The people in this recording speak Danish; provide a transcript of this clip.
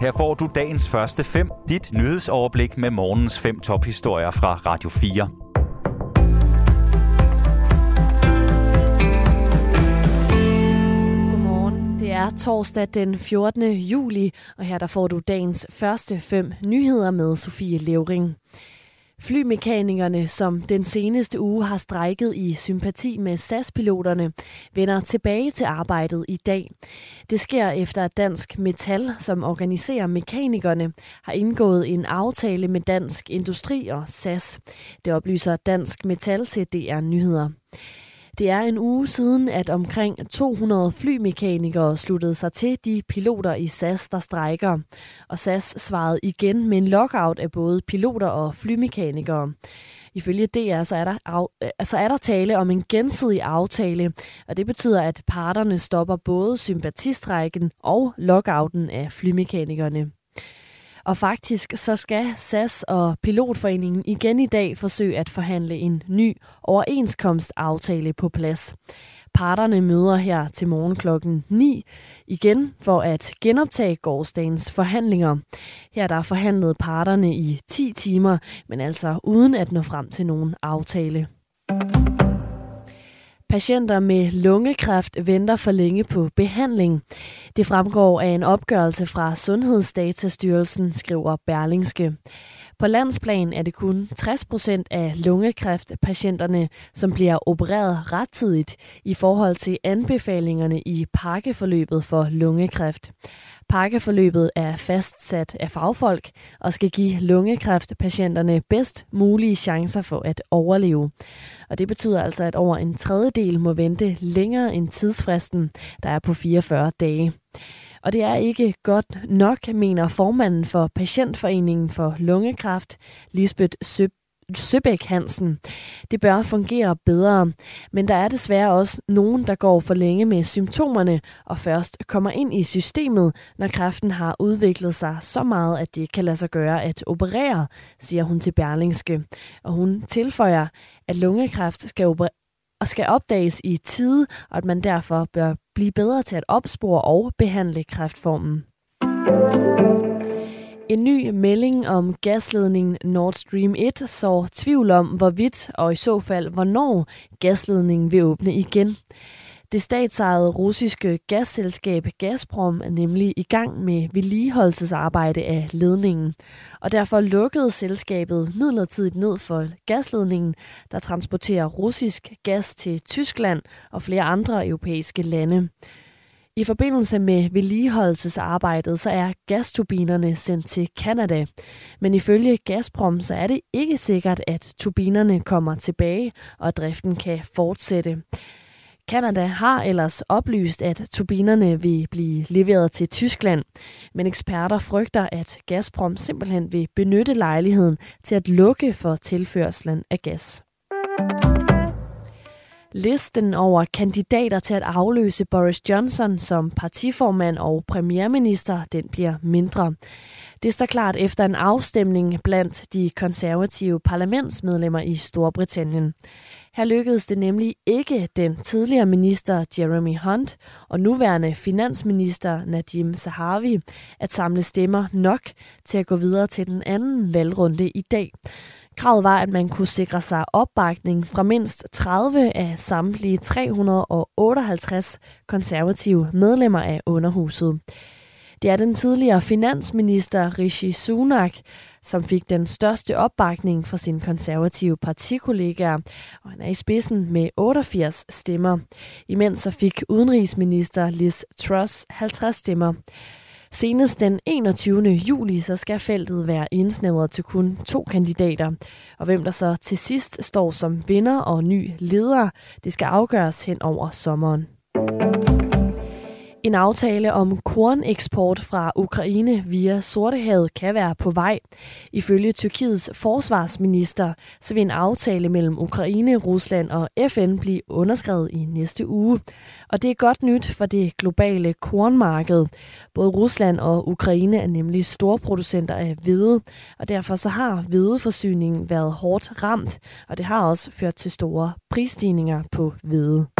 Her får du dagens første fem, dit nyhedsoverblik med morgens fem tophistorier fra Radio 4. Det er torsdag den 14. juli, og her der får du dagens første fem nyheder med Sofie Levering. Flymekanikerne, som den seneste uge har strejket i sympati med SAS-piloterne, vender tilbage til arbejdet i dag. Det sker efter at Dansk Metal, som organiserer mekanikerne, har indgået en aftale med Dansk Industri og SAS. Det oplyser Dansk Metal til DR Nyheder. Det er en uge siden, at omkring 200 flymekanikere sluttede sig til de piloter i SAS, der strækker. Og SAS svarede igen med en lockout af både piloter og flymekanikere. Ifølge DR så er, der af, altså er der tale om en gensidig aftale, og det betyder, at parterne stopper både sympatistrækken og lockouten af flymekanikerne. Og faktisk så skal SAS og Pilotforeningen igen i dag forsøge at forhandle en ny overenskomstaftale på plads. Parterne møder her til morgen klokken 9 igen for at genoptage gårdsdagens forhandlinger. Her der forhandlede forhandlet parterne i 10 timer, men altså uden at nå frem til nogen aftale. Patienter med lungekræft venter for længe på behandling. Det fremgår af en opgørelse fra Sundhedsdatastyrelsen, skriver Berlingske. På landsplan er det kun 60 procent af lungekræftpatienterne, som bliver opereret rettidigt i forhold til anbefalingerne i pakkeforløbet for lungekræft. Pakkeforløbet er fastsat af fagfolk og skal give lungekræftpatienterne bedst mulige chancer for at overleve. Og det betyder altså, at over en tredjedel må vente længere end tidsfristen, der er på 44 dage. Og det er ikke godt nok, mener formanden for Patientforeningen for Lungekræft, Lisbeth Søb Søbæk Hansen. Det bør fungere bedre, men der er desværre også nogen, der går for længe med symptomerne og først kommer ind i systemet, når kræften har udviklet sig så meget, at det kan lade sig gøre at operere, siger hun til Berlingske. Og hun tilføjer, at lungekræft skal og skal opdages i tide, og at man derfor bør blive bedre til at opspore og behandle kræftformen. En ny melding om gasledningen Nord Stream 1 så tvivl om, hvorvidt og i så fald hvornår gasledningen vil åbne igen. Det statsejede russiske gasselskab Gazprom er nemlig i gang med vedligeholdelsesarbejde af ledningen. Og derfor lukkede selskabet midlertidigt ned for gasledningen, der transporterer russisk gas til Tyskland og flere andre europæiske lande. I forbindelse med vedligeholdelsesarbejdet, så er gasturbinerne sendt til Kanada. Men ifølge Gazprom, så er det ikke sikkert, at turbinerne kommer tilbage, og driften kan fortsætte. Kanada har ellers oplyst, at turbinerne vil blive leveret til Tyskland, men eksperter frygter, at Gazprom simpelthen vil benytte lejligheden til at lukke for tilførslen af gas. Listen over kandidater til at afløse Boris Johnson som partiformand og premierminister, den bliver mindre. Det står klart efter en afstemning blandt de konservative parlamentsmedlemmer i Storbritannien. Her lykkedes det nemlig ikke den tidligere minister Jeremy Hunt og nuværende finansminister Nadim Sahavi at samle stemmer nok til at gå videre til den anden valgrunde i dag. Kravet var, at man kunne sikre sig opbakning fra mindst 30 af samtlige 358 konservative medlemmer af underhuset. Det er den tidligere finansminister Rishi Sunak, som fik den største opbakning fra sine konservative partikollegaer, og han er i spidsen med 88 stemmer. Imens så fik udenrigsminister Liz Truss 50 stemmer. Senest den 21. juli så skal feltet være indsnævret til kun to kandidater. Og hvem der så til sidst står som vinder og ny leder, det skal afgøres hen over sommeren. En aftale om korneksport fra Ukraine via Sortehavet kan være på vej. Ifølge Tyrkiets forsvarsminister så vil en aftale mellem Ukraine, Rusland og FN blive underskrevet i næste uge. Og det er godt nyt for det globale kornmarked. Både Rusland og Ukraine er nemlig store producenter af hvede, og derfor så har hvedeforsyningen været hårdt ramt, og det har også ført til store prisstigninger på hvede.